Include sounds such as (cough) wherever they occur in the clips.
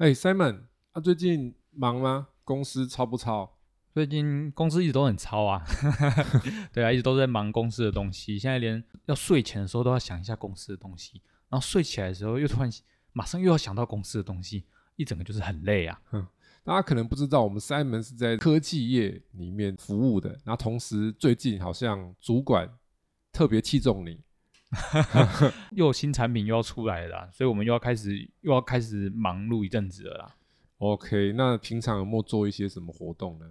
哎，Simon，啊，最近忙吗？公司超不超？最近公司一直都很超啊，(laughs) 对啊，一直都在忙公司的东西。现在连要睡前的时候都要想一下公司的东西，然后睡起来的时候又突然马上又要想到公司的东西，一整个就是很累啊。大家可能不知道，我们 Simon 是在科技业里面服务的，然后同时最近好像主管特别器重你，(laughs) 又有新产品又要出来了，所以我们又要开始又要开始忙碌一阵子了啦。OK，那平常有没有做一些什么活动呢？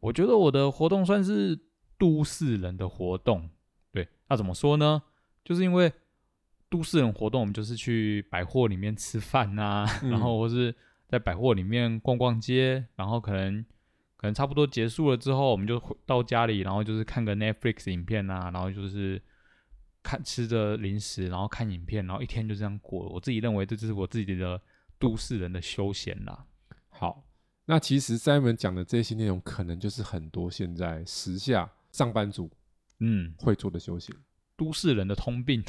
我觉得我的活动算是都市人的活动，对，那怎么说呢？就是因为都市人活动，我们就是去百货里面吃饭呐、嗯然后或是在百货里面逛逛街，然后可能可能差不多结束了之后，我们就回到家里，然后就是看个 Netflix 影片啊，然后就是看吃着零食，然后看影片，然后一天就这样过了。我自己认为这就是我自己的都市人的休闲啦。好，那其实 Simon 讲的这些内容，可能就是很多现在时下上班族嗯，会做的休闲。都市人的通病。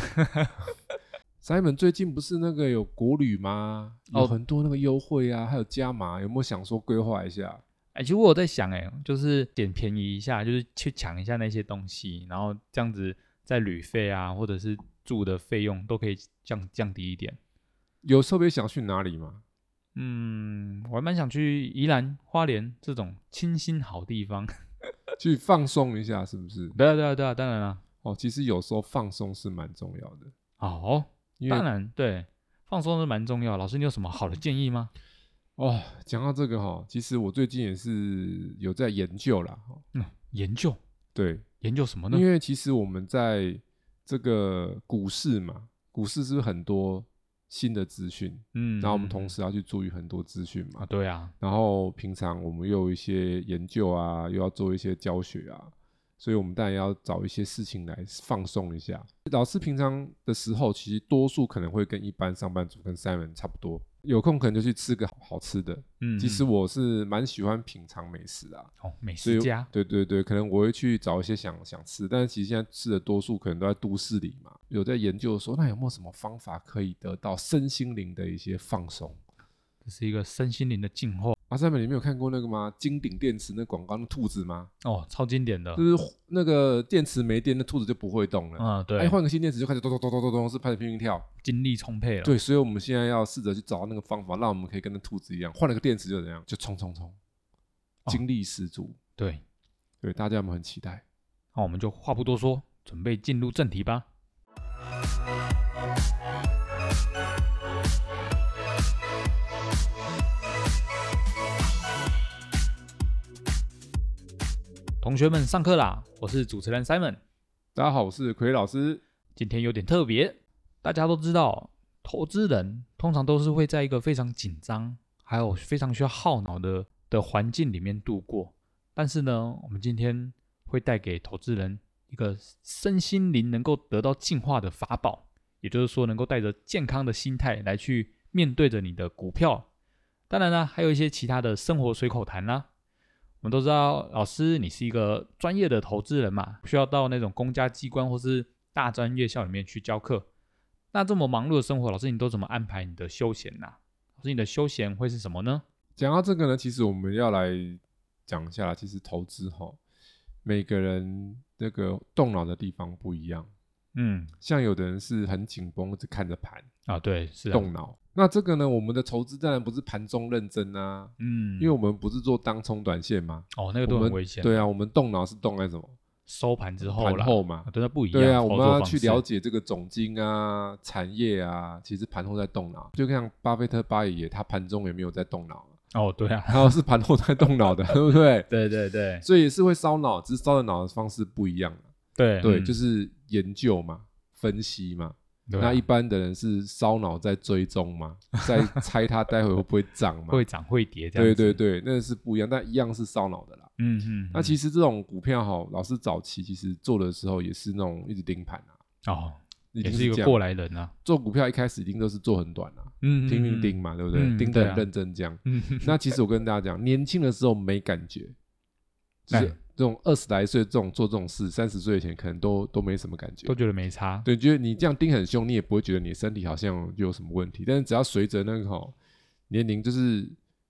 Simon 最近不是那个有国旅吗？有哦很多那个优惠啊，还有加码，有没有想说规划一下？哎、其实我有在想、哎，就是捡便宜一下，就是去抢一下那些东西，然后这样子在旅费啊，或者是住的费用都可以降降低一点。有特别想去哪里吗？嗯，我还蛮想去宜兰、花莲这种清新好地方。(laughs) 去放松一下，是不是？对啊，对啊，对啊，当然啦。哦，其实有时候放松是蛮重要的，哦，当然对，放松是蛮重要。老师，你有什么好的建议吗？哦，讲到这个哈、其实我最近也是有在研究啦。哦嗯，研究对，研究什么呢因？为其实我们在这个股市嘛，股市是不是很多新的资讯，嗯，然后我们嗯同时要去注意很多资讯嘛啊，。对啊，然后平常我们又有一些研究啊，又要做一些教学啊，所以我们当然要找一些事情来放松一下。老师平常的时候，其实多数可能会跟一般上班族跟 Simon 差不多，有空可能就去吃个好好吃的。嗯，其实嗯我是蛮喜欢品尝美食啊，哦，美食家，对对对，可能我会去找一些想想吃，但是其实现在吃的多数可能都在都市里嘛，有在研究说，那有没有什么方法可以得到身心灵的一些放松？这是一个身心灵的进化阿三美，你没有看过那个吗？金鼎电池那广告那兔子吗？哦，超经典的。就是那个电池没电，那兔子就不会动了。嗯，对哎，，换个新电池就开始咚咚咚咚咚咚，是开始拼命跳。精力充沛了。对，所以我们现在要试着去找到那个方法，让我们可以跟那兔子一样，换了个电池就怎样，就冲冲冲，哦精力十足。对，对，大家有没有很期待？那我们就话不多说，准备进入正题吧。同学们，上课啦！我是主持人 Simon。大家好，我是奎老师。今天有点特别，大家都知道，投资人通常都是会在一个非常紧张，还有非常需要耗脑的的环境里面度过。但是呢，我们今天会带给投资人一个身心灵能够得到净化的法宝，也就是说，能够带着健康的心态来去面对着你的股票。当然呢，还有一些其他的生活随口谈啦、我们都知道，老师你是一个专业的投资人嘛，需要到那种公家机关或是大专院校里面去教课。那这么忙碌的生活，老师你都怎么安排你的休闲呐、老师你的休闲会是什么呢？讲到这个呢，其实我们要来讲一下，其实投资哈，每个人那个动脑的地方不一样。嗯，像有的人是很紧绷，一直看着盘啊，对，是啊，动脑。那这个呢，我们的投资当然不是盘中认真啊，嗯，因为我们不是做当冲短线嘛，哦，那个都我们很危险，对啊，我们动脑是动在什么？收盘之后啦，盘后嘛啊，对，那不一样，对啊，我们要去了解这个总金啊、产业啊，其实盘后在动脑。就像巴菲特巴爷爷，他盘中也没有在动脑，哦，对啊，然后是盘后在动脑的，(laughs) 对不对？对对对所以也是会烧脑，只是烧的脑的方式不一样对对，嗯就是研究嘛，分析嘛。对啊。那一般的人是烧脑在追踪嘛，(laughs) 在猜它待会会不会涨嘛？会涨会跌这样子，对对对，那是不一样，但一样是烧脑的啦。嗯嗯，那其实实这种股票哈，老师早期其实做的时候也是那种一直盯盘啊，哦，也是一个过来人啊，做股票一开始一定都是做很短啊，嗯，拼嗯，命盯嘛，对不对？嗯盯得很对啊。认真这样。嗯，那其实我跟大家讲，年轻的时候没感觉，就是哎这种二十来岁这种做这种事，三十岁以前可能都都没什么感觉都。觉得没差，对，觉得你这样盯很凶，你也不会觉得你的身体好像有什么问题。但是只要随着那个哈年龄就是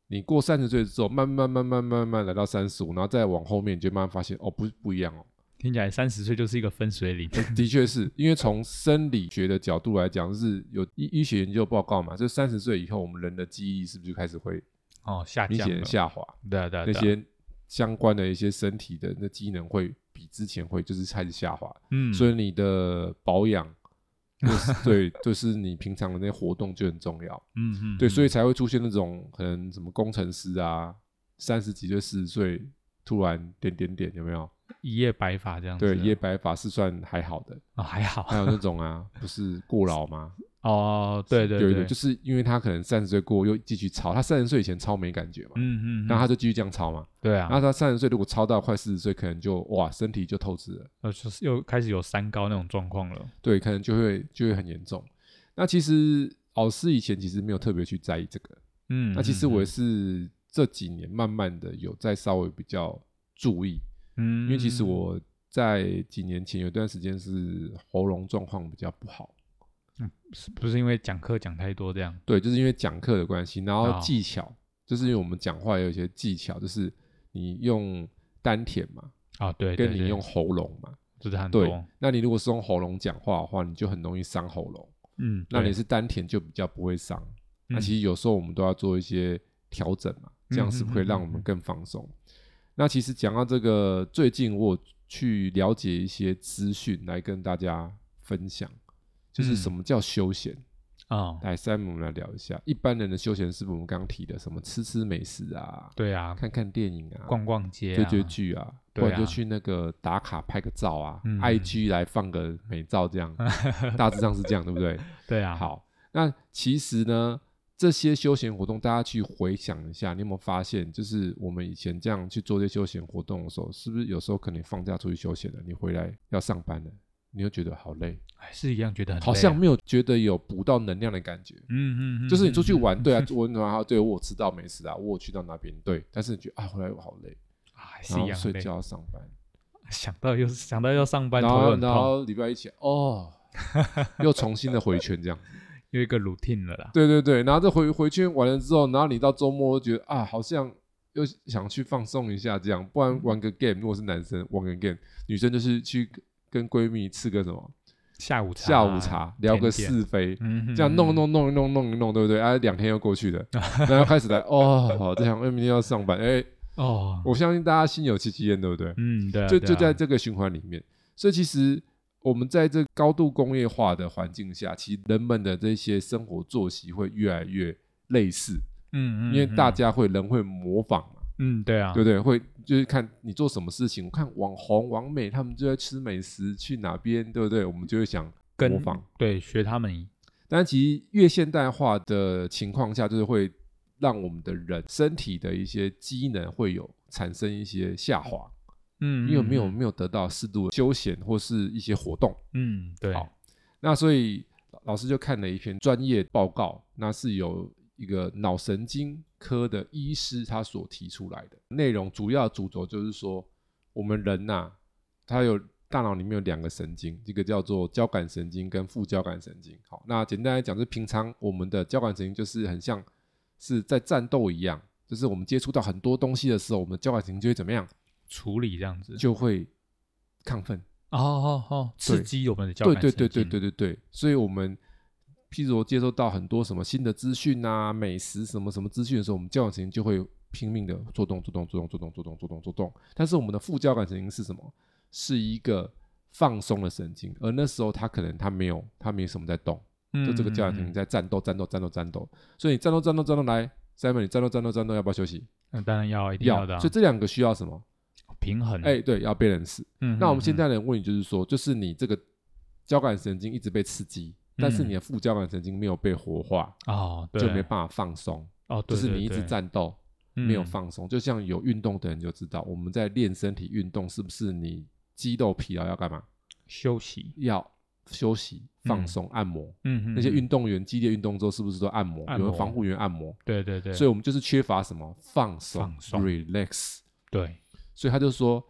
你过三十岁之后，慢慢慢慢慢慢来到三十五，然后再往后面，你就慢慢发现哦，不不一样哦。听起来三十岁就是一个分水岭。(laughs) 的确是因为从生理学的角度来讲，是有医医学研究报告嘛，就三十岁以后，我们人的记忆是不是就开始会哦，下明显降下滑？对啊对啊，对啊那些相关的一些身体的那机能会比之前会就是开始下滑，嗯，所以你的保养。(laughs) 就是对，就是你平常的那些活动就很重要，嗯嗯，对，所以以才会出现那种可能什么工程师啊，三十几岁、四十岁突然点点点，有没有？一夜白发这样子，对，一夜白发是算还好的，哦还好还有那种啊，不是过劳吗？哦，对对对，有一个就是因为他可能三十岁过又继续超，他三十岁以前超没感觉嘛，嗯嗯，然后他就继续这样超嘛，对啊。然，后他三十岁如果超到快四十岁，可能就哇身体就透支了，呃就是又开始有三高那种状况了，对，可能就会就会很严重。那其实老师以前其实没有特别去在意这个，嗯，那其实我也嗯。是这几年慢慢的有在稍微比较注意，嗯，因为其实我在几年前有段时间是喉咙状况比较不好，是不是因为讲课讲太多这样，对，就是因为讲课的关系，然后哦。技巧，就是因为我们讲话也有一些技巧，就是你用丹田嘛，啊对，跟你用喉咙嘛，就是很对多，，那你如果是用喉咙讲话的话，你就很容易伤喉咙，嗯，那你是丹田就比较不会伤。那嗯其实有时候我们都要做一些调整嘛，这样是嗯嗯嗯会让我们更放松。那其实讲到这个，最近我去了解一些资讯来跟大家分享，就是嗯什么叫休闲。啊，来，三我们来聊一下，一般人的休闲是不是我们刚刚提的什么吃吃美食啊，对啊，看看电影啊，逛逛街，追追，剧啊，不对就去那个打卡拍个照啊、嗯 i g 来放个美照，这样 (laughs) 大致上是这样，对不对？对啊，，好，那其实呢，这些休闲活动，大家去回想一下，你有没有发现，就是我们以前这样去做这些休闲活动的时候，是不是有时候可能放假出去休闲了，你回来要上班了，你又觉得好累，还是一样觉得很累啊好像没有觉得有补到能量的感觉。嗯嗯嗯，就是你出去嗯玩，对啊，我然后对我有吃到美食啊，我去到那边，对，但是你觉得啊，回来我好累，啊还是一样累，睡觉上班，想到又想到要上班，然后然后礼拜一起哦，又重新的回圈这样。有 (laughs) 一个 routine 了啦，对对对，然后这回回圈完了之后，然后你到周末觉得啊，好像又想去放松一下，这样，不然玩个 game，如果是男生玩个 game，女生就是去跟闺蜜吃个什么下午茶，下午茶，聊个，是非，嗯哼，这样弄嗯弄弄一弄弄一弄，对不对？啊，两天又过去了，(laughs) 然后开始来哦，好这样，明天要上班，哎，哦，我相信大家心有戚戚焉，对不对？嗯，对啊，就就对啊在这个循环里面，所以其实我们在这高度工业化的环境下，其实人们的这些生活作息会越来越类似，嗯嗯，因为大嗯家会人会模仿嘛，嗯对啊，对不对？会就是看你做什么事情，我看网红、网美他们就在吃美食，去哪边，对不对？我们就会想模仿。对学他们，但其实越现代化的情况下，就是会让我们的人身体的一些机能会有产生一些下滑，嗯，因为没有嗯没有得到适度的休闲或是一些活动。嗯对，好那所以老师就看了一篇专业报告，那是有一个脑神经科的医师他所提出来的内容，主要主轴就是说，我们人呐、他有大脑里面有两个神经，一个叫做交感神经跟副交感神经。好，那简单来讲，就是平常我们的交感神经就是很像是在战斗一样，就是我们接触到很多东西的时候，我们的交感神经就会怎么样，处理这样子，就会亢奋。哦哦哦，刺激我们的交感神经对对对对对对对，所以我们譬如我接收到很多什么新的资讯啊、美食什么什么资讯的时候，我们交感神经就会拼命的做动、做动、做动、做动、做动、做动、做动。但是我们的副交感神经是什么？是一个放松的神经，而那时候它可能它没有，它没什么在动，就这个交感神经嗯在战斗、战斗、战斗、战斗。所以你战斗、战斗、战斗来，Simon，你战斗、战斗、战斗，要不要休息？嗯当然要一定要的啊，所以这两个需要什么？平衡，哎，对，要 balance。嗯，那我们现嗯在的问题就是说，就是你这个交感神经一直被刺激，但是嗯你的副交感神经没有被活化，哦，对，就没办法放松，哦，就是你一直，战斗，没有嗯放松。就像有运动的人就知道，我们在练身体运动，是不是你肌肉疲劳要干嘛？休息，要休息、放嗯松、按摩。嗯，嗯嗯那些运动员激烈运动之后，是不是都按摩？按摩有人防护员按摩，对对对，所以我们就是缺乏什么放松放松 （relax）。对，所以他就说，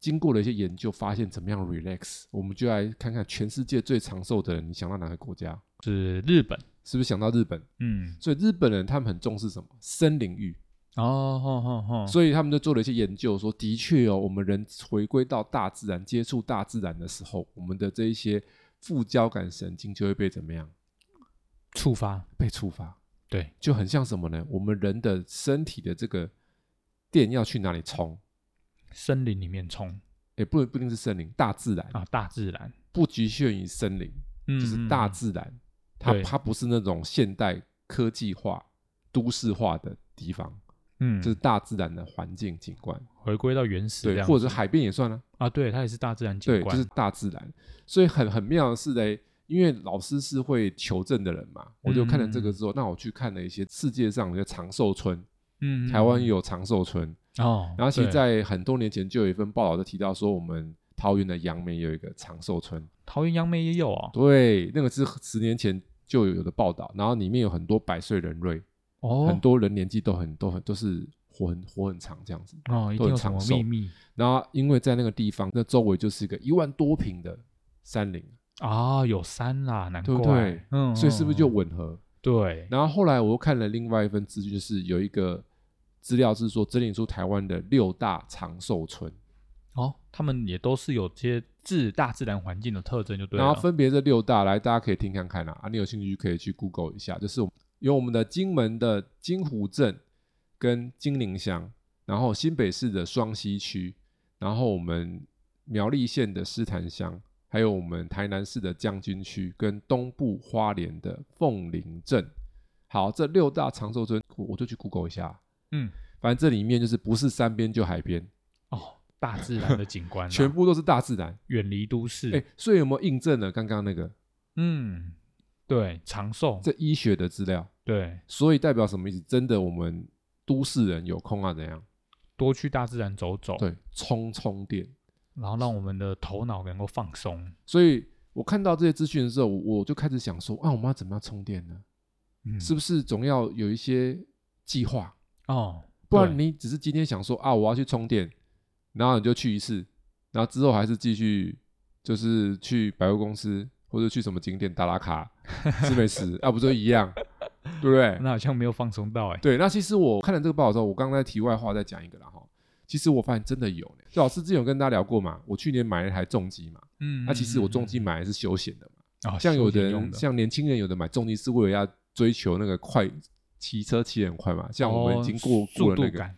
经过了一些研究，发现怎么样 relax，我们就来看看全世界最长寿的人，你想到哪个国家？是日本，是不是想到日本？嗯，所以日本人他们很重视什么森林浴，哦，所以他们就做了一些研究，说的确哦，我们人回归到大自然、接触大自然的时候，我们的这一些副交感神经就会被怎么样？触发，被触发，对，就很像什么呢？我们人的身体的这个电要去哪里充？森林里面冲。也不不一定是森林，大自然。啊，大自然，不局限于森林，嗯，就是大嗯自然，它对。它不是那种现代科技化、都市化的地方，嗯，就是大自然的环境景观，回归到原始这对，样子。或者是海边也算啊，啊，对，它也是大自然景对，观，就是大自然。所以很很妙的是嘞，因为老师是会求证的人嘛，我就看了这个之后，那我去看了一些世界上的长寿村，嗯，台湾有长寿村，哦，然后其实，在很多年前就有一份报道就提到说，我们桃园的杨梅有一个长寿村，桃园杨梅也有哦，对，那个是十年前就有的报道，然后里面有很多百岁人瑞，哦，很多人年纪都很都很都是活很活很长这样子。哦，一都定有什么很长寿秘密然后因为在那个地方，那周围就是一个一万多平的山林，啊，有山啦，难怪，对对嗯，所以是不是就嗯吻合？对？然后后来我又看了另外一份资讯，就是有一个资料是说整理出台湾的六大长寿村，哦，他们也都是有些自大自然环境的特征，就对了。然后分别这六大来，大家可以听看看啊，啊，你有兴趣可以去 Google 一下，就是有我们的金门的金湖镇跟金陵乡，然后新北市的双溪区，然后我们苗栗县的狮潭乡，还有我们台南市的将军区跟东部花莲的凤林镇。好，这六大长寿村，我我就去 Google 一下，嗯，反正这里面就是不是山边就海边，哦，大自然的景观啊，(laughs) 全部都是大自然。远离都市。哎，所以有没有印证了刚刚那个嗯，对，长寿，这医学的资料？对，所以代表什么意思？真的，我们都市人有空啊，怎样？多去大自然走走，对，充充电。然后让我们的头脑能够放松。所以我看到这些资讯的时候，我我就开始想说，啊，我们要怎么样充电呢？嗯，是不是总要有一些计划？哦，不然你只是今天想说啊，我要去充电，然后你就去一次，然后之后还是继续就是去百货公司或者去什么景点打打卡、吃美食，啊，不就一样，对不对？(laughs) 那好像没有放松到哎。对，那其实我看了这个报道之后，我刚刚在题外话再讲一个啦哈。其实我发现真的有呢，就老师之前有跟大家聊过嘛，我去年买了一台重机嘛，嗯，那、其实我重机嗯买的是休闲的嘛，像有的人像年轻人有的买重机是为了要追求那个快骑车骑得很快嘛，像我们已经过、哦过了那个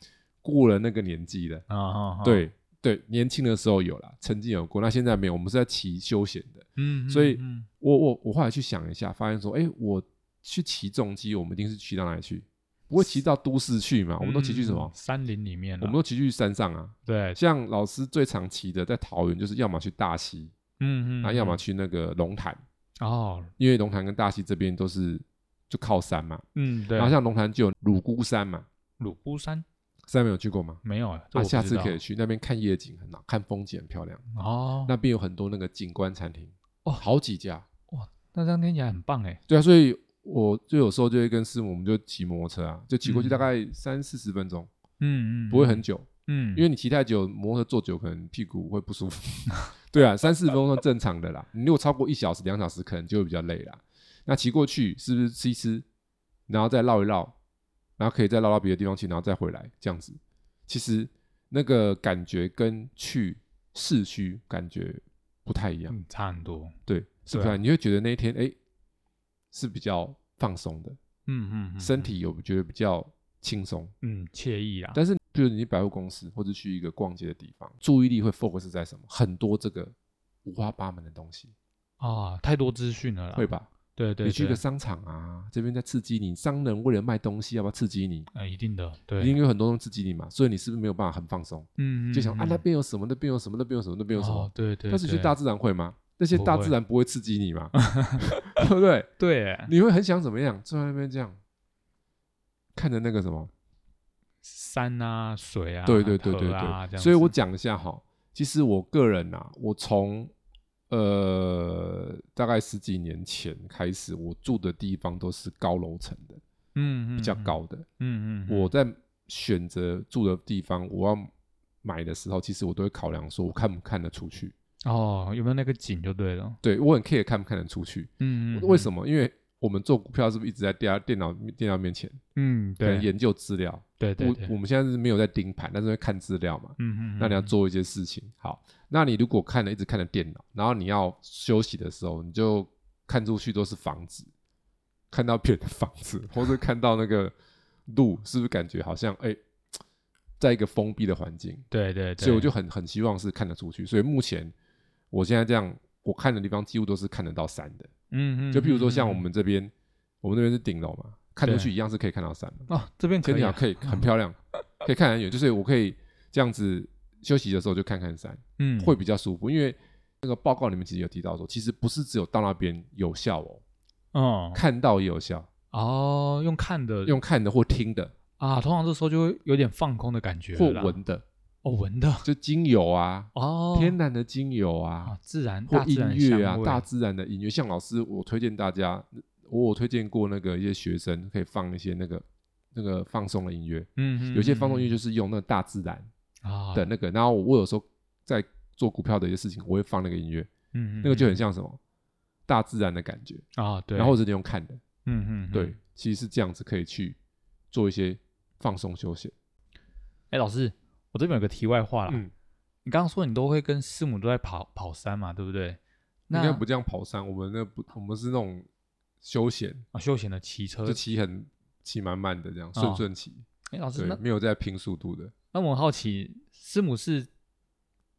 过了那个年纪了，啊啊，啊，对对，年轻的时候有啦，曾经有过，那现在没有，我们是在骑休闲的。嗯，嗯，所以嗯我我我后来去想一下，发现说，哎，我去骑重机，我们一定是骑到哪里去？不会骑到都市去嘛？我们都骑去什么嗯？山林里面啊，我们都骑去山上啊。对，像老师最常骑的，在桃园就是要么去大溪，嗯嗯，那要么嗯去那个龙潭，哦，因为龙潭跟大溪这边都是就靠山嘛。嗯，对，然后像龙潭就有乳姑山嘛，鲁姑山山没有去过吗？没有啊，那啊，下次可以去那边看夜景，很好看风景很漂亮。哦，那边有很多那个景观餐厅，哦好几家哇。那这样听起来很棒哎，对啊，所以我就有时候就会跟师母，我们就骑摩托车啊，就骑过去嗯大概三四十分钟，嗯嗯，不会很久，嗯，因为你骑太久，摩托车坐久可能屁股会不舒服。(laughs) 对啊，三四十分钟算正常的啦。你如果超过一小时、两小时，可能就会比较累啦。那骑过去是不是吃一吃，然后再绕一绕，然后可以再绕到别的地方去，然后再回来，这样子，其实那个感觉跟去市区感觉不太一样。嗯差很多，对，是不是、啊你会觉得那一天哎是比较放松的，嗯嗯，嗯身体有觉得比较轻松。嗯惬意啊，但是，比如你去百货公司或者去一个逛街的地方，注意力会 focus 在什么？很多这个五花八门的东西，啊，太多资讯了啦，会吧？对对，你去对个商场啊，这边在刺激你，商人为了卖东西，要不要刺激你？呃，一定的，对，一定有很多东西刺激你嘛，所以你是不是没有办法很放松？嗯，嗯就想啊，嗯那边有什么？那边有什么？那边有什么？那边有什么？哦，对对，对但是去大自然会吗？那些大自然不会刺激你吗？(laughs) 对不对？对，你会很想怎么样？坐在那边这样看着那个什么？山啊，水啊，对对对对对。样所以我子讲一下哈，其实我个人啊，我从呃大概十几年前开始，我住的地方都是高楼层的，嗯嗯比较嗯高的。嗯嗯，我在选择住的地方，我要买的时候，其实我都会考量说，我看不看得出去。哦，有没有那个景就对了，对我很 care 看不看得出去。嗯嗯，为什么？因为我们做股票是不是一直在电电脑电脑面前，嗯，对，研究资料？对对对，我我们现在是没有在盯盘，但是会看资料嘛。嗯嗯，那你要嗯做一些事情。好，那你如果看了一直看着电脑，然后你要休息的时候，你就看出去都是房子，看到别人的房子，或者看到那个路，是不是感觉好像哎、在一个封闭的环境？对对对，所以我就很很希望是看得出去。所以目前我现在这样，我看的地方几乎都是看得到山的。嗯嗯，就譬如说像我嗯们这边，我们那边是顶楼嘛，看出去一样是可以看到山的。哦，这边可以可以很漂亮，(laughs) 可以看很远，就是我可以这样子休息的时候就看看山，嗯，会比较舒服。因为那个报告里面其实有提到说，其实不是只有到那边有效哦，哦。看到也有效，哦，用看的。用看的或听的。啊，通常这时候就会有点放空的感觉或，闻的，哦，闻的。就精油啊，哦，天然的精油啊哦，，自然或音乐啊大自然的音乐。像老师，我推荐大家，我有推荐过那个一些学生可以放一些那个那个放松的音乐，嗯嗯，有些放松音乐乐就是用那个大自然啊的那个，然后我有时候在做股票的一些事情，我会放那个音乐，嗯，嗯那个就很嗯像什么大自然的感觉，啊，对，然后或者你用看的，嗯嗯，嗯对，，其实是这样子可以去做一些放松休闲。哎，老师，我这边有个题外话啦，嗯，你刚刚说你都会跟师母都在跑跑山嘛，对不对？应那该不这样跑山，我们那不，我们是那种休闲，啊，休闲的骑车就，骑很骑慢慢的这样哦顺顺骑，哎，老师，对那，没有在拼速度的。那我很好奇，师母是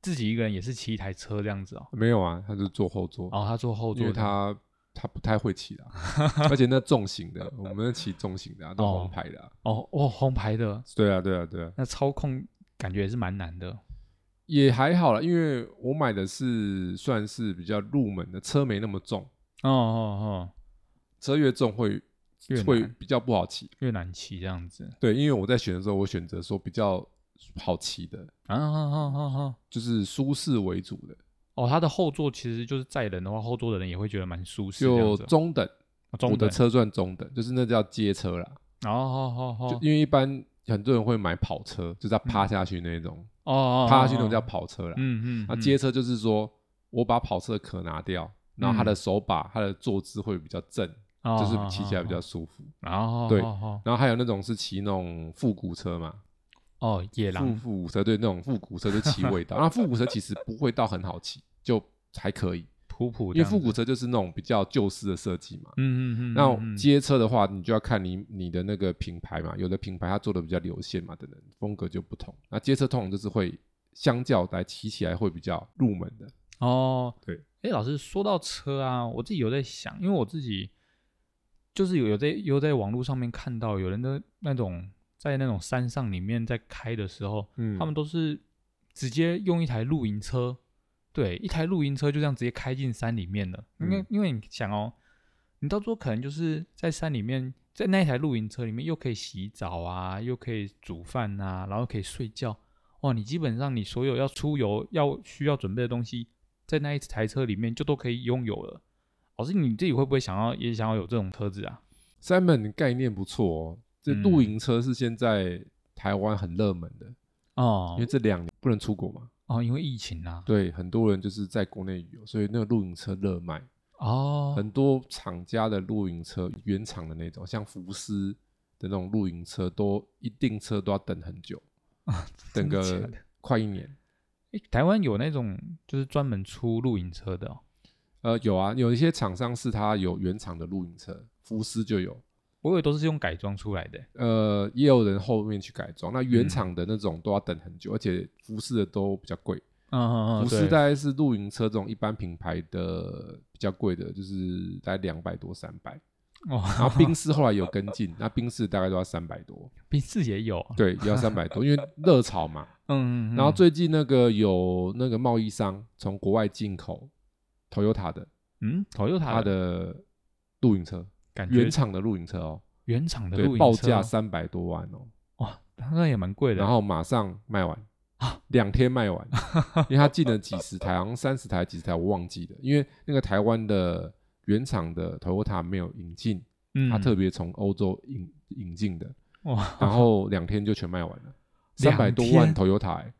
自己一个人也是骑一台车这样子哦？没有啊，他是坐后座，哦，他坐后因座的，为他他不太会骑啦，(laughs) 而且那重型的，我们是骑重型的啊，都哦红牌的啊。哦哦，红牌的，对啊，对啊，对啊，那操控感觉也是蛮难的。也还好啦，因为我买的是算是比较入门的，车没那么重，哦哦哦车越重会越会比较不好骑。哦，越难骑这样子。对，因为我在选的时候，我选择说比较好骑的，啊啊啊啊啊！就是舒适为主的，哦，它的后座其实就是载人的话，后座的人也会觉得蛮舒适。就中等。哦中等我的车算中等，就是那叫街车啦。哦哦哦就因为一般很多人会买跑车，就是要趴下去那种，哦哦，趴下去那种哦叫跑车啦。嗯嗯，嗯。那街车就是说我把跑车的壳拿掉，然后它的手把、它的坐姿会比较正，哦就是哦骑起来比较哦舒服。哦对哦哦然后还有那种是骑那种复古车嘛，哦野复狼。复古车对那种复古车就骑味道，(laughs) 那复古车其实不会到很好骑，就还可以，普普因为复古车就是那种比较旧式的设计嘛。嗯嗯嗯，那街车的话，你就要看你你的那个品牌嘛，有的品牌它做的比较流线嘛，等等，风格就不同。那街车通常就是会相较来骑起来会比较入门的。哦，对，哎，老师说到车啊，我自己有在想，因为我自己就是有有在有在网络上面看到有人的那种在那种山上里面在开的时候，嗯他们都是直接用一台露营车，对，一台露营车就这样直接开进山里面了。因为、嗯因为你想哦，你到时候可能就是在山里面，在那一台露营车里面又可以洗澡啊，又可以煮饭啊，然后可以睡觉。哇，你基本上你所有要出游要需要准备的东西，在那一台车里面就都可以拥有了。老师，你自己会不会想要也想要有这种车子啊？Simon 概念不错哦，这嗯露营车是现在台湾很热门的，哦因为这两年不能出国嘛，哦，因为疫情啊。对，很多人就是在国内旅游，所以那个露营车热卖，哦，很多厂家的露营车原厂的那种，像福斯的那种露营车，都一订车都要等很久，(laughs) 等个快一年。诶台湾有那种就是专门出露营车的、哦，呃，有啊，有一些厂商是它有原厂的露营车，福斯就有，我以为都是用改装出来的。呃，也有人后面去改装。那原嗯厂的那种都要等很久，而且服饰的都比较贵。嗯嗯嗯，服饰大概是露营车这种一般品牌的比较贵的，就是大概两百多、三百。哦，然后宾士后来有跟进，(laughs) 那宾士大概都要三百多，宾士也有，对，也要三百多，因为热潮嘛。(laughs) 嗯，嗯然后最近那个有那个贸易商从国外进口 Toyota 的嗯，Toyota 它的露营车，感觉原厂的露营车哦，原厂的露，营车报价三百多万哦，哇，那也蛮贵的。然后马上卖完。啊，两天卖完，(laughs) 因为他进了几十台，好像三十台、几十台，我忘记了。因为那个台湾的原厂的 Toyota 没有引进，嗯，他特别从欧洲引引进的，哇，然后两天就全卖完了，(laughs) 三百多万天？Toyota，、欸、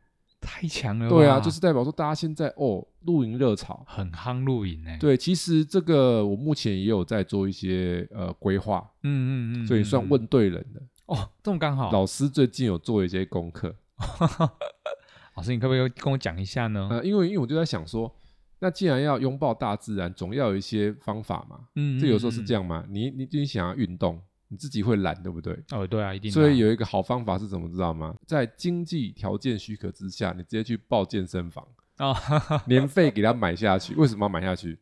太强了吧。对啊，就是代表说大家现在哦，露营热潮。很夯露营呢。，对，其实这个我目前也有在做一些呃规划，嗯嗯嗯，所以算嗯问对人了。哦，这么刚好。老师最近有做一些功课，(laughs) 老师，你可不可以跟我讲一下呢？呃，因为因为我就在想说，那既然要拥抱大自然，总要有一些方法嘛。嗯，这有时候是这样。样嘛，你你你想要运动，你自己会懒，对不对？哦，对啊，一定。所以有一个好方法是怎么知道吗？在经济条件许可之下，你直接去报健身房，哦，(laughs) 年费给他买下去。为什么要买下去？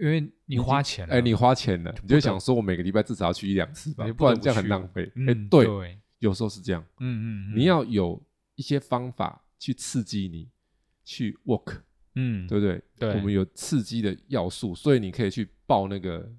因为你花钱了，哎，你花钱了，你就想说我每个礼拜至少要去一两次吧你，不然这样很浪费。哎嗯，对，对，有时候是这样，嗯嗯，嗯你要有一些方法去刺激你去 work，嗯，对不对？对我们有刺激的要素，所以你可以去报那个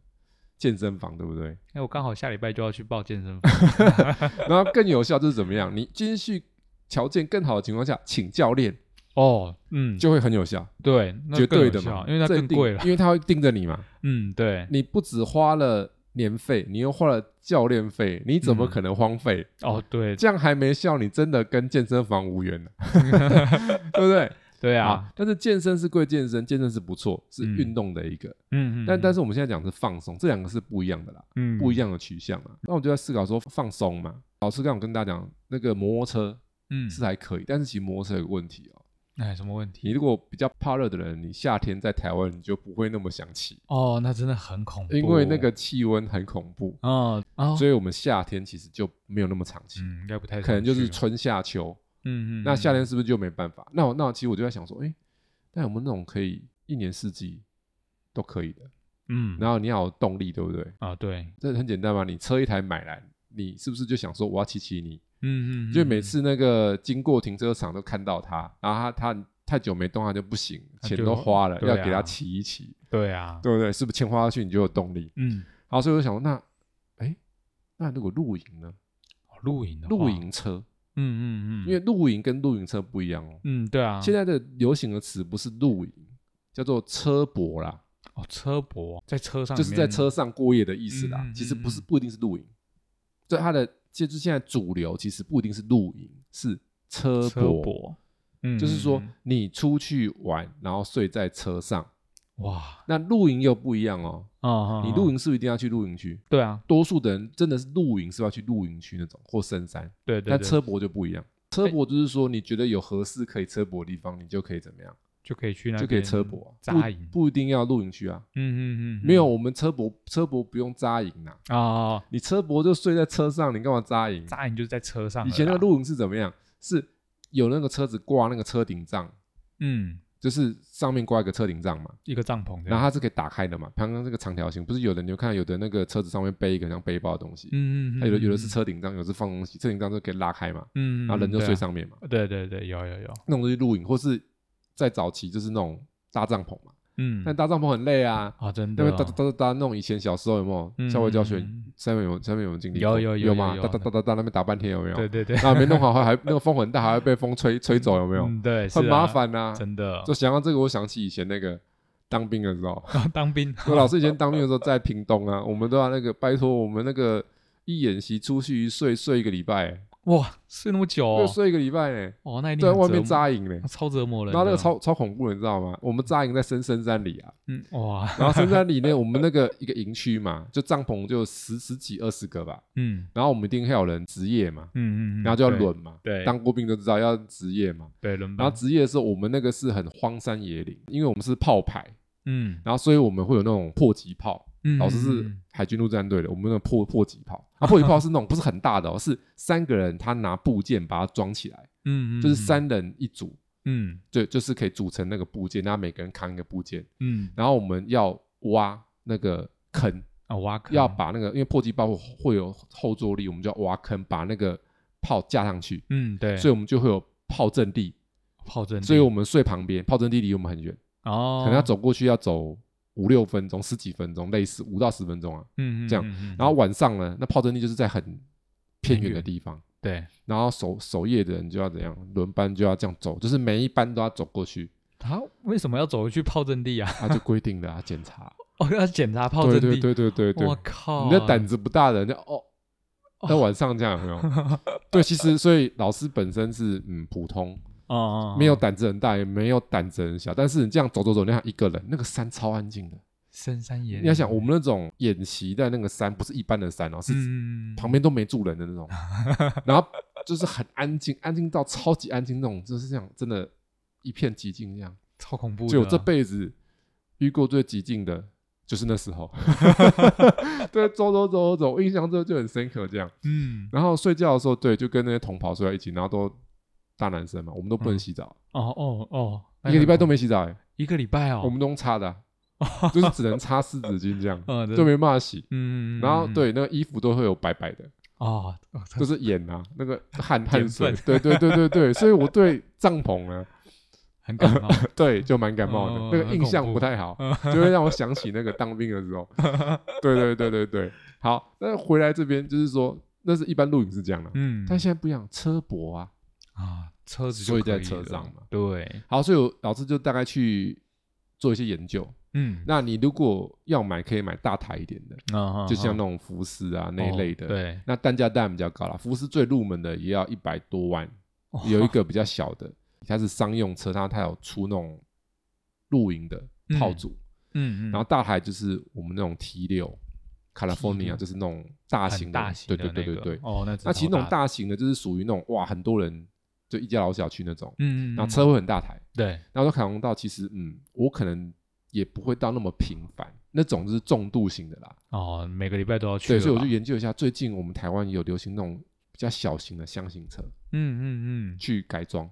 健身房，对不对？哎，我刚好下礼拜就要去报健身房。(laughs) 然后更有效就是怎么样？你经济条件更好的情况下，请教练哦，嗯，就会很有效，对，那绝对的嘛，因为它更贵了。因为他会盯着你嘛。嗯，对，你不只花了年费，你又花了教练费，你怎么嗯可能荒废？哦，对，这样还没效，你真的跟健身房无缘了，(laughs) (laughs) 对不对？对啊，但是健身是归健身，健身是不错，是嗯运动的一个。嗯嗯，但但是是我们现在讲的是放松，这两个是不一样的啦，嗯不一，样的取向啊。那我就在思考说放松嘛。老师刚刚有跟大家讲，那个摩托车嗯，是还可以，但是其实摩托车有个问题哦。哎，什么问题？你如果比较怕热的人，你夏天在台湾你就不会那么想骑，哦，那真的很恐怖，因为那个气温很恐怖，哦哦，所以我们夏天其实就没有那么常骑，嗯，应该不太可能就是春夏秋。嗯嗯，那夏嗯天是不是就没办法？那我那其实我就在想说，哎，那有没有那种可以一年四季都可以的？嗯，然后你要有动力，对不对？啊对，这很简单嘛，你车一台买来，你是不是就想说我要骑骑你？嗯嗯，就每嗯次那个经过停车场都看到它，然后它它太久没动，它就不行，钱都花了，对要给他啊骑一骑，对啊，对不对？是不是钱花下去你就有动力？嗯，然后所以我想说，那哎，那如果露营呢？哦露营的露，营车，嗯嗯嗯，因为露营跟露营车不一样哦。嗯对啊，现在的流行的词不是露营，叫做车泊啦，哦车泊。在车上就是在车上过夜的意思啦其实不是嗯不一定是露营，所以它的就是现在主流其实不一定是露营，是车车泊。嗯，就是说嗯你出去玩，然后睡在车上。嗯哇，那露营又不一样哦，啊，你露营是不是一定要去露营区？对啊，多数的人真的是露营是要去露营区那种或深山，对对，对。但车泊就不一样。车泊就是说你觉得有合适可以车泊的地方，你就可以怎么样，就可以去那就可以车泊啊，扎营，不不一定要露营区啊。嗯嗯嗯，没有，我们车泊车泊不用扎营呐，啊啊，你车泊就睡在车上，你干嘛扎营？扎营就是在车上，以前那个露营是怎么样？是有那个车子挂那个车顶帐，嗯，就是上面挂一个车顶帐嘛，一个帐篷，然后它是可以打开的嘛。刚刚这个长条形，不是有的，你就看到有的那个车子上面背一个像背包的东西，嗯嗯，它有的有的是嗯，车顶帐，有的是放东西，车顶帐就可以拉开嘛，嗯，然后人就睡上面。嘛。对对对，有有有，那种东西露营，或是在早期就是那种搭帐篷嘛，嗯，但搭帐篷很累啊，啊真的哦，那边搭搭搭搭那种以前小时候有没有嗯校外教学嗯嗯？下面有下面有经历有过？有有吗？有有搭搭搭搭搭那边打半天有没有？对对对，然后没弄好还还那个风很大，还会被风吹吹走有没有？嗯对，很麻烦呐。真的就，想到这个，我想起以前那个当兵的时候，当兵，(laughs) 我老师以前当兵的时候在屏东啊，我们都要那个拜托我们那个一演习出去一睡睡一个礼拜，哇，睡那么久就哦，睡一个礼拜呢，哦，那一定在外面扎营呢。超折磨人的，然后那个超超恐怖的，你知道吗？我们扎营在深深山里啊，嗯哇，然后深山里呢，(laughs) 我们那个一个营区嘛，就帐篷就十十几二十个吧，嗯。然后我们一定会有人值夜嘛，嗯嗯，然后就要对轮嘛，对当过兵都知道要值夜嘛，对轮班，然后值夜的时候，我们那个是很荒山野岭，因为我们是炮排，嗯。然后所以我们会有那种迫击炮，嗯，老师是嗯海军陆战队的，我们那个迫迫击炮，啊，(laughs) 迫击炮是那种不是很大的哦，是三个人他拿部件把它装起来，嗯嗯，就是嗯，三人一组，嗯。就就是可以组成那个部件，然后每个人扛一个部件，嗯。然后我们要挖那个坑，啊挖坑。要把那个因为迫击炮会有后坐力，我们就要挖坑，把那个炮架上去，嗯对，所以我们就会有炮阵地，炮阵地，所以我们睡旁边，炮阵地离我们很远，哦，可能要走过去要走五六分钟、十几分钟，类似五到十分钟啊。嗯嗯这样然后晚上呢，那炮阵地就是在很偏远的地方，对，然后守守夜的人就要怎样，轮班就要这样走，就是每一班都要走过去，他为什么要走回去炮阵地啊？他就规定的啊，(laughs) 检查。哦，要检查炮阵地，对对对对对我，靠，你的胆子不大的人就哦。在晚上这样有没有？(laughs) 对，其实所以老师本身是嗯普通，哦哦，没有胆子很大，也没有胆子很小，但是你这样走走走，那样一个人，那个山超安静的。深山野岭，你要想，我们那种演习在那个山，不是一般的山哦，是嗯，旁边都没住人的那种，(laughs) 然后就是很安静，安静到超级安静那种，就是这样，真的，一片寂静这样。超恐怖的，就我这辈子遇过最寂静的，就是那时候。(laughs) 对，走走走走走，印象这就很深刻这样。嗯，然后睡觉的时候，对，就跟那些同袍睡在一起，然后都大男生嘛，我们都不能洗澡，哦哦哦，一个礼拜都没洗澡、欸，一个礼拜哦，我们都用擦的啊、就是只能擦湿纸巾这样，(laughs) 就没办法洗。嗯，嗯，然后嗯对那个衣服都会有白白的，哦，就是眼啊，那个 (laughs) 汗汗水分，对对对对对，所以我对帐篷呢，(laughs) 很感冒，对就蛮感冒的，哦那个印象不太好，就会让我想起那个当兵的时候。对对对对对，好，那回来这边就是说，那是一般录影是这样的，嗯，但现在不一样，车博啊，啊，车子所以在车上嘛。对，好，所以我老师就大概去做一些研究。嗯，那你如果要买，可以买大台一点的，啊就像那种福斯啊那一类的，哦对，那单价当然比较高啦。福斯最入门的也要一百多万，哦。有一个比较小的，它是商用车，它它有出那种露营的套组，嗯嗯，然后大台就是我们那种 T 六 California，就是那种大型的，大型对对对对对。哦，那那其实那种，大型的，就是属于那种哇，很多人就一家老小去那种，嗯嗯，然后车会很大台。对，然后说凯龙道其实嗯，我可能也不会到那么频繁，那种就是重度型的啦。哦，每个礼拜都要去对，所以我就研究一下，最近我们台湾有流行那种比较小型的箱型车嗯嗯嗯，去改装。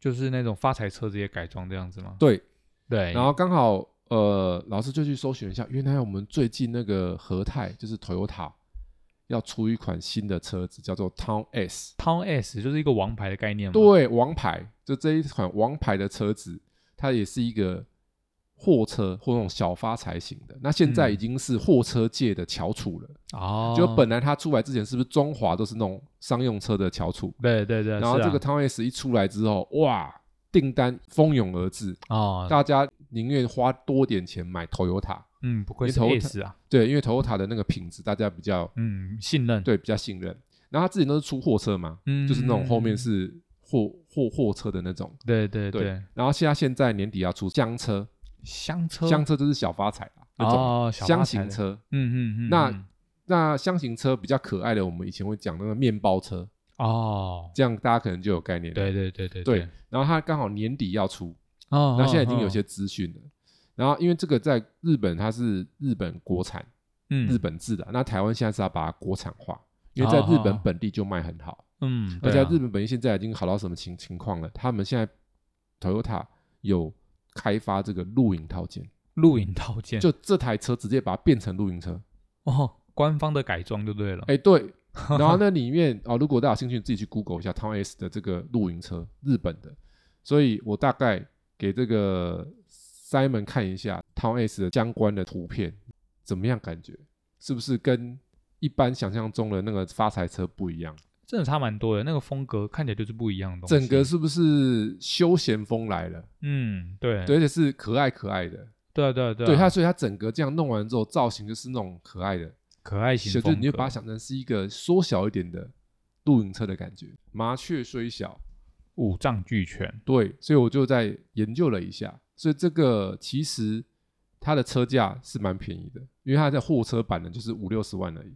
就是那种发财车直接改装这样子吗？对，对，然后刚好呃，老师就去搜寻一下，原来我们最近那个和泰就是 Toyota 要出一款新的车子，叫做 Town S。Town S 就是一个王牌的概念吗，对，王牌就这一款王牌的车子，它也是一个货车或那种小发财型的。那现在嗯已经是货车界的翘楚了。哦，就本来它出来之前，是不是中华都是那种商用车的翘楚？对对对，然后这个 Town S 一出来之后，哇，订单蜂拥而至，哦，大家宁愿花多点钱买 Toyota。嗯，不愧是你头 S 啊，对，因为 Toyota 的那个品质大家比较嗯，信任，对比较信任。然后他自己都是出货车嘛，嗯，就是那种后面嗯，是货货货车的那种。对对对对，然后现在现在年底要出厢车，香车，厢车就是小发财啊，那种哦，箱型车。嗯嗯嗯，那嗯那箱型车比较可爱的，我们以前会讲那个面包车，哦，这样大家可能就有概念了。对对对对对，然后它刚好年底要出，哦，那现在已经有哦些资讯了。然后因为这个在日本它是日本国产，嗯日本制的，那台湾现在是要把它国产化，因为在日本哦本地就卖很好，嗯，而且日本本地现在已经好到什么情情况了？他们现在 Toyota 有开发这个露营套件，露营套件，就这台车直接把它变成露营车。哦，官方的改装就对了，哎，对，(laughs) 然后那里面哦，如果大家有兴趣，自己去 Google 一下 Town S 的这个露营车，日本的。所以我大概给这个 Simon 看一下 Town S 的相关的图片，怎么样？感觉是不是跟一般想象中的那个发财车不一样？真的差蛮多的，那个风格看起来就是不一样的东西，整个是不是休闲风来了？嗯，对对，而且是可爱可爱的。对啊对啊对啊，对它，所以它整个这样弄完之后，造型就是那种可爱的，可爱型就风格，你就把它想成是一个缩小一点的露营车的感觉。麻雀虽小，五脏俱全，对，所以我就在研究了一下，所以这个其实它的车价是蛮便宜的，因为它在货车版的就是五六十万而已，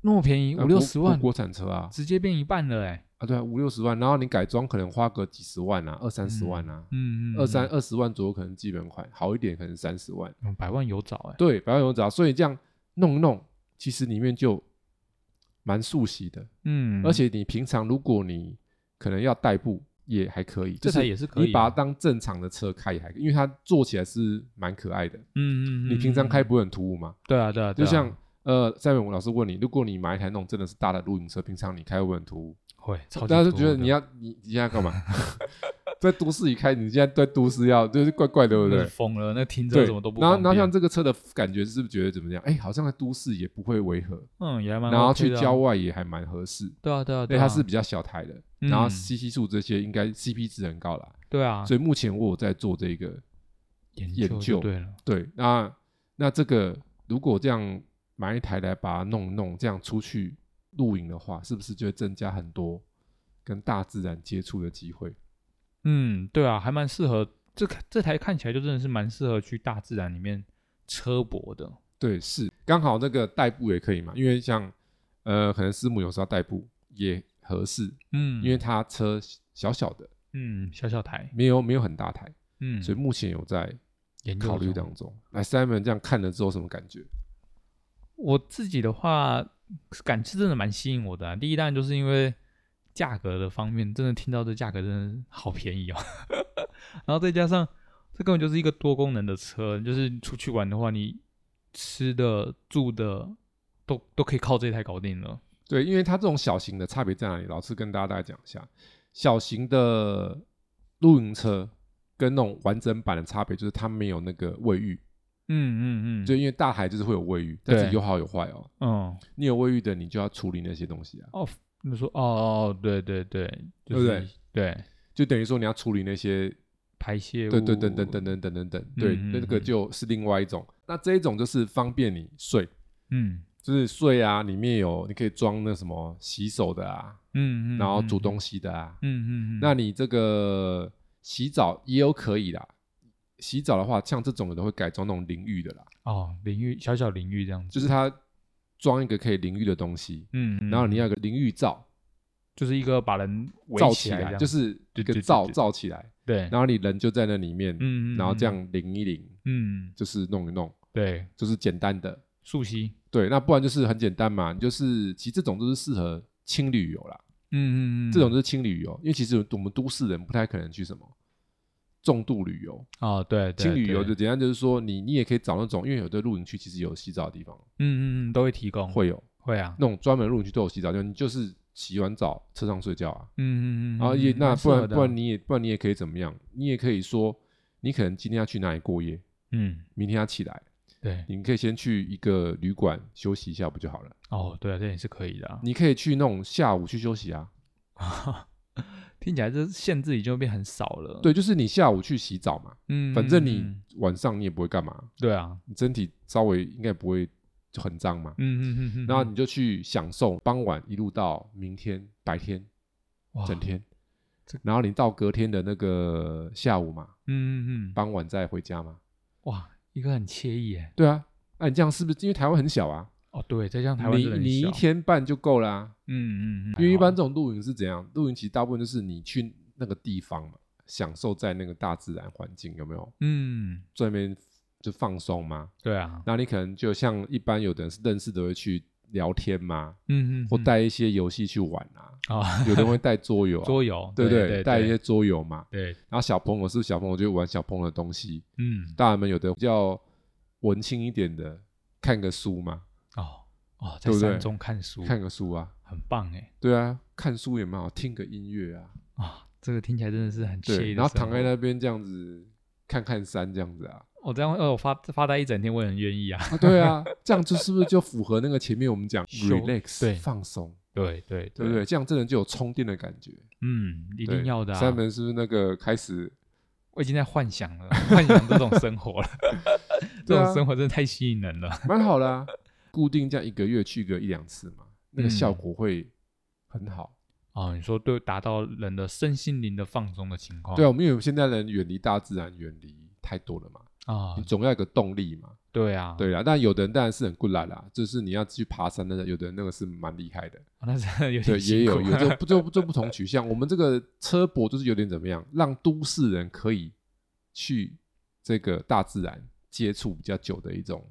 那么便宜，呃五六十万，国国国产车啊，直接变一半了哎，啊对啊，五六十万，然后你改装可能花个几十万啊，二三十万啊，嗯嗯，二三嗯二十万左右可能基本款，好一点可能三十万，嗯百万有找哎，对，百万有找，所以这样弄一弄，其实里面就蛮熟悉的，嗯，而且你平常如果你可能要代步也还可以，这就是台也是可以啊，你把它当正常的车开也还可以，因为它坐起来是蛮可爱的。嗯嗯嗯，你平常开嗯不会很突兀吗？对啊对啊，对啊就像呃，赛文我老师问你，如果你买一台那种真的是大的露营车，平常你开会很突兀？会，超级大家就觉得你要你你现在干嘛？(laughs) 在都市里开，你现在在都市要就是怪怪的，对不对？疯了，那停车对什么都，不然后然后像这个车的感觉，是不是觉得怎么样？哎，好像在都市也不会违和，嗯也还蛮然后去郊，外也还蛮合适。对啊对啊，对它是比较小台的，然后嗯 CC 数这些应该 CP 值很高啦。对啊，所以目前我有在做这个研究对，那那这个如果这样买一台来把它弄一弄，这样出去露营的话，是不是就会增加很多跟大自然接触的机会？嗯，对啊，还蛮适合这这台看起来就真的是蛮适合去大自然里面车泊的。对，是刚好那个代步也可以嘛，因为像呃，可能师母有时候代步也合适，嗯，因为他车小小的，嗯小小台，没有没有很大台，嗯，所以目前有在研考虑当中。来，Simon 这样看了之后什么感觉？我自己的话，感是真的蛮吸引我的、啊。第一当然就是因为价格的方面，真的听到这价格真的好便宜哦。(laughs) 然后再加上这根本就是一个多功能的车，就是出去玩的话，你吃的住的都都可以靠这台搞定了。对，因为它这种小型的差别在哪里？老师跟大家大概讲一下，小型的露营车跟那种完整版的差别就是它没有那个卫浴，嗯嗯嗯，就因为大海就是会有卫浴，但是有好有坏哦。嗯，你有卫浴的，你就要处理那些东西啊，哦，你说哦哦，对对对，就是、对不对？对，就等于说你要处理那些，排泄物，对对等等等等等等等，对，那个嗯就是另外一种。那这一种就是方便你睡，嗯就是睡啊，里面有你可以装那什么洗手的啊，嗯嗯，然后煮，东西的啊，嗯嗯嗯，那你这个洗澡也有可以啦。洗澡的话，像这种的都会改装那种淋浴的啦，哦，淋浴小小淋浴这样子，就是它装一个可以淋浴的东西，嗯，嗯然后你嗯要有个淋浴罩就是一个把人围罩起来，就是一个罩对。罩起来，对，然后你人就在那里面，嗯，嗯然后这，嗯。样淋一淋，嗯，就是弄一弄，对，就是简单的。溯溪，对，那不然就是很简单嘛，你就是其实这种都是适合轻旅游啦，嗯嗯嗯，这种就是轻旅游，因为其实我们都市人不太可能去什么重度旅游，哦，对，对轻旅游就简单就是说你你也可以找那种，因为有的露营区其实有洗澡的地方，嗯嗯嗯，都会提供，会有会啊，那种专门露营区都有洗澡，就你就是洗完澡车上睡觉啊，嗯嗯嗯，然后也嗯那不然不然你也不然你也可以怎么样？你也可以说你可能今天要去哪里过夜，嗯，明天要起来，对，你可以先去一个旅馆休息一下不就好了？哦，对啊，这也是可以的啊，你可以去那种下午去休息啊，(laughs) 听起来这限制已经变很少了，，对，就是你下午去洗澡嘛，嗯，反正你嗯。晚上你也不会干嘛，对啊，你身体稍微应该不会就很脏嘛，嗯嗯嗯嗯，然后你就去享受傍晚一路到明天白天整天，然后你到隔天的那个下午嘛，嗯嗯嗯，傍晚再回家嘛，哇，一个很惬意哎，对啊，那你这样是不是因为台湾很小啊？哦，对，再加上台湾你你一天半就够啦、嗯嗯嗯，因为一般这种露营是怎样？露营其实大部分就是你去那个地方嘛，享受在那个大自然环境，有没有？嗯，在那边就放松嘛。对啊，那你可能就像一般有的人是认识的会去聊天嘛，嗯嗯，或嗯。带一些游戏去玩啊。啊，有的人会带桌游、啊，桌游，对对对？带一些桌游嘛。对，然后小朋友是小朋友就玩小朋友的东西，嗯，大人们有的比较文青一点的，看个书嘛，哦哦，在山中看书，看个书啊，很棒哎对啊，看书也蛮好，听个音乐啊，啊，这个听起来真的是很惬对，意。然后躺在，那边这样子看看山这样子啊，我这样呃，我发发呆一整天，我也很愿意啊。啊，对啊，这样就是不是就符合那个前面我们讲 (laughs) 休 relax 对放松，对对对不对？？这样真的就有充电的感觉，嗯，一一定要的啊。三门是不是那个开始？我已经在幻想了，幻想这种生活了。(laughs) 这种生活真的太吸引人了。蛮好啦、固定这样一个月去个一两次嘛，那个嗯效果会很好。哦，你说对，达到人的身心灵的放松的情况。对啊，我们因为现在人远离大自然远离太多了嘛，啊你，总要有个动力嘛。对啊，对啊，但有的人当然是很 good 啦啦，就是你要去爬山的，有的人那个是蛮厉害的。哦那是有对，点也有有 (laughs) 就不就就不同取向。我们这个车博就是有点怎么样，让都市人可以去这个大自然接触比较久的一种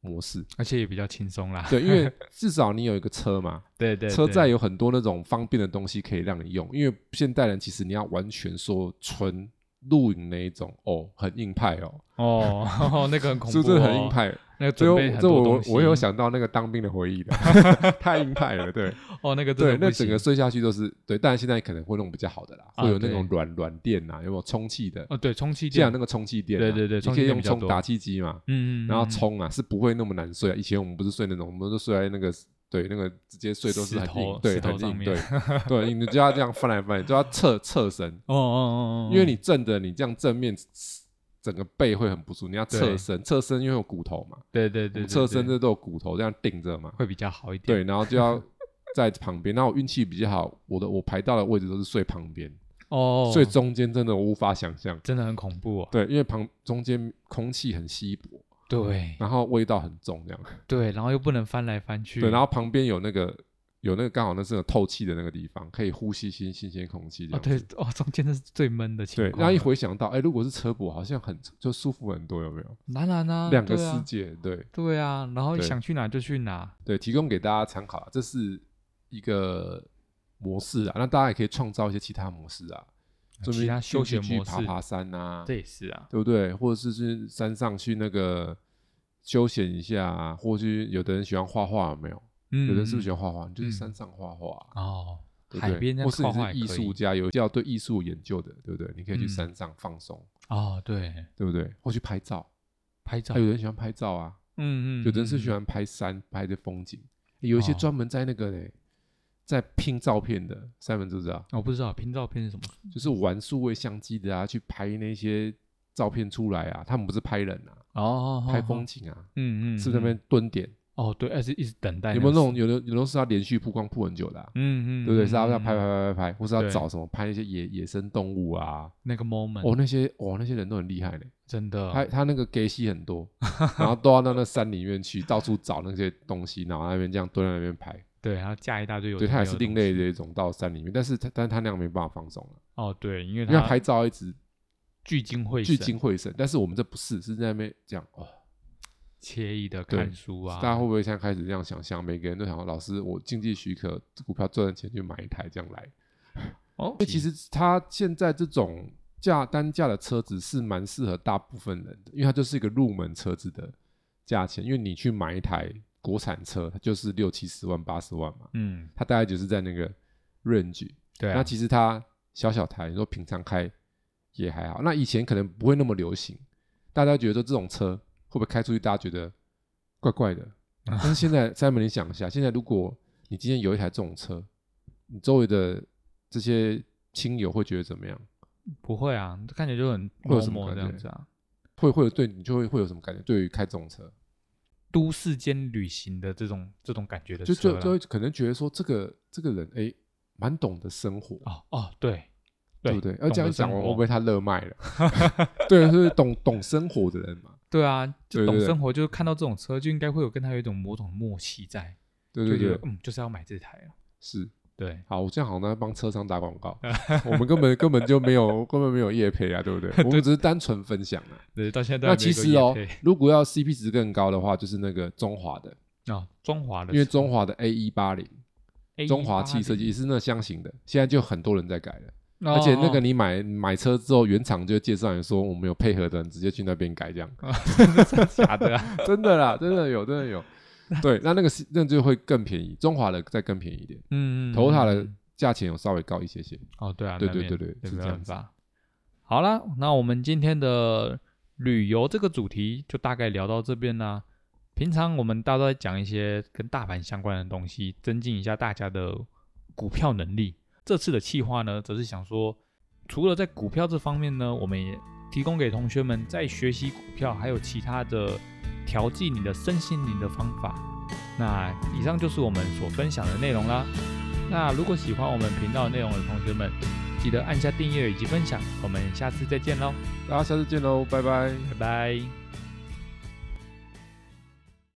模式。而且也比较轻松啦。对，因为 (laughs) 至少你有一个车嘛，对 (laughs) 对，对车载有很多那种方便的东西可以让你用。因为现代人其实你要完全说纯露营那一种哦，很硬派哦，哦，(laughs) 那个很恐怖，是不是很硬？派？那个最后准备这我我有想到那个当兵的回忆了，(laughs) 太硬派了，对。哦，那个对，那整个睡下去都是对，但是现在可能会弄比较好的啦，啊会有那种软软垫呐，有没有充气的？哦，对，充气垫现在那个充气垫啊，对对对你可以用充打气机嘛，嗯，嗯然后嗯充啊，是不会那么难睡啊。以前我们不是睡那种，我们都睡在那个对那个直接睡都是很硬，对，头很硬，对 (laughs) 对，你就要这样翻来翻去，就要侧侧身，哦哦哦哦，因为你正的你这样正面。整个背会很不舒服，你要侧身，侧身因为有骨头嘛，对对对，对侧身对这都有骨头这样顶着嘛，会比较好一点。对，然后就要在旁边。那我运气比较好，我的我排到的位置都是睡旁边，哦，所以中间真的我无法想象。真的很恐怖哦。对，因为旁中间空气很稀薄，对然后味道很重，这样。(laughs) 对，然后又不能翻来翻去。对，然后旁边有那个有那个刚好那是有透气的那个地方，可以呼吸新新鲜空气这哦，样子。对哦，中间那是最闷的情对，况。然后一回想到，哎，如果是车博，好像很就舒服很多，有没有？当然啊，两个对啊世界，对对啊，然后对想去哪就去哪。对，提供给大家参考啊，这是一个模式啊，那大家也可以创造一些其他模式啊，顺其他便休闲模式爬爬山啊，这也是啊，对不对？或者是去山上去那个休闲一下啊，或者有的人喜欢画画，有没有？嗯，有的人是不是喜欢欢画画？你就是嗯山上画画啊、哦？对不对海边或是你是艺可以术家，有要对艺术研究的，对不对？你可以去嗯山上放松，哦，对，对不对？或去拍照，拍照还，有人喜欢拍照啊，嗯嗯，有的人是喜嗯欢拍山拍的风景，有一些哦专门在那个嘞，在拼照片的，三文知不知道？我不知道拼照片是什么。就是玩数位相机的啊，去拍那些照片出来啊，他们不是拍人啊，哦，拍哦风景啊，嗯嗯，是不是那边蹲点？哦，对，而且一直等待有没有那种有的有的是要连续曝光曝很久的、啊？嗯嗯，对不对？是要拍拍拍拍拍，或是要找什么拍一些野野生动物啊？那个 moment，哦，那些哦那些人都很厉害呢，真的，他他那个 gay 戏很多，然后都要到那山里面去，到处找那些东西，然后那边这样蹲在那边拍。对，然后架一大堆有对，的他也是另类的一种到山里面，但是他但是他那样没办法放松了，哦，对，因为他因拍照一直聚精会聚精会神，但是我们这不是，是在那边这样哦。惬意的看书啊，大家会不会现在开始这样想象？每个人都想，老师，我经济许可，股票赚的钱就买一台这样来。哦 (laughs) 因为，其实它现在这种价单价的车子是蛮适合大部分人的，因为它就是一个入门车子的价钱。因为你去买一台国产车，它就是六七十万、八十万嘛，嗯，它大概就是在那个 range。对啊，那其实它小小台，你说平常开也还好。那以前可能不会那么流行，大家觉得说这种车会不会开出去，大家觉得怪怪的。(laughs) 但是现在，Simon，你想一下，现在如果你今天有一台这种车，你周围的这些亲友会觉得怎么样？不会啊，看起来就很会有什么感觉这样子啊。会会有对你就会会有什么感觉？对于开这种车，都市间旅行的这种这种感觉的就车就就就会可能觉得说这个这个人哎，蛮懂得生活，哦哦，对对不对？要懂这样讲，我被他热卖了。(laughs) 对，就是懂懂生活的人嘛。对啊，就对对对懂生活，就是看到这种车就应该会有跟他有一种某种默契在，对对对，就觉得嗯，就是要买这台了。是。对，好，我这样好像在帮车商打广告，我们根本根本就没有根本没有业配啊，对不对？(laughs) 我们只是单纯分享啊。对，到现在都那其实哦，如果要 CP 值更高的话，就是那个中华的，啊，中华的，因为中华的 A 一八零，A180 中华汽设计也是那箱型的，现在就很多人在改了。哦，而且那个哦你买买车之后，原厂就介绍你说我们有配合的人直接去那边改，这样 (laughs) 假的啊，(laughs) 真的啦，真的有，真的有。(laughs) 对，那那个是那就会更便宜，中华的再更便宜一点，嗯，嗯头塔的嗯价钱有稍微高一些些。哦，对啊，对对对对对是这样子。好啦，那我们今天的旅游这个主题就大概聊到这边啦。平常我们大家都在讲一些跟大盘相关的东西，增进一下大家的股票能力。这次的企划呢，则是想说，除了在股票这方面呢，我们也提供给同学们在学习股票，还有其他的调剂你的身心灵的方法。那以上就是我们所分享的内容啦。那如果喜欢我们频道内容的同学们，记得按下订阅以及分享。我们下次再见喽，大家下次见喽，拜拜。拜拜。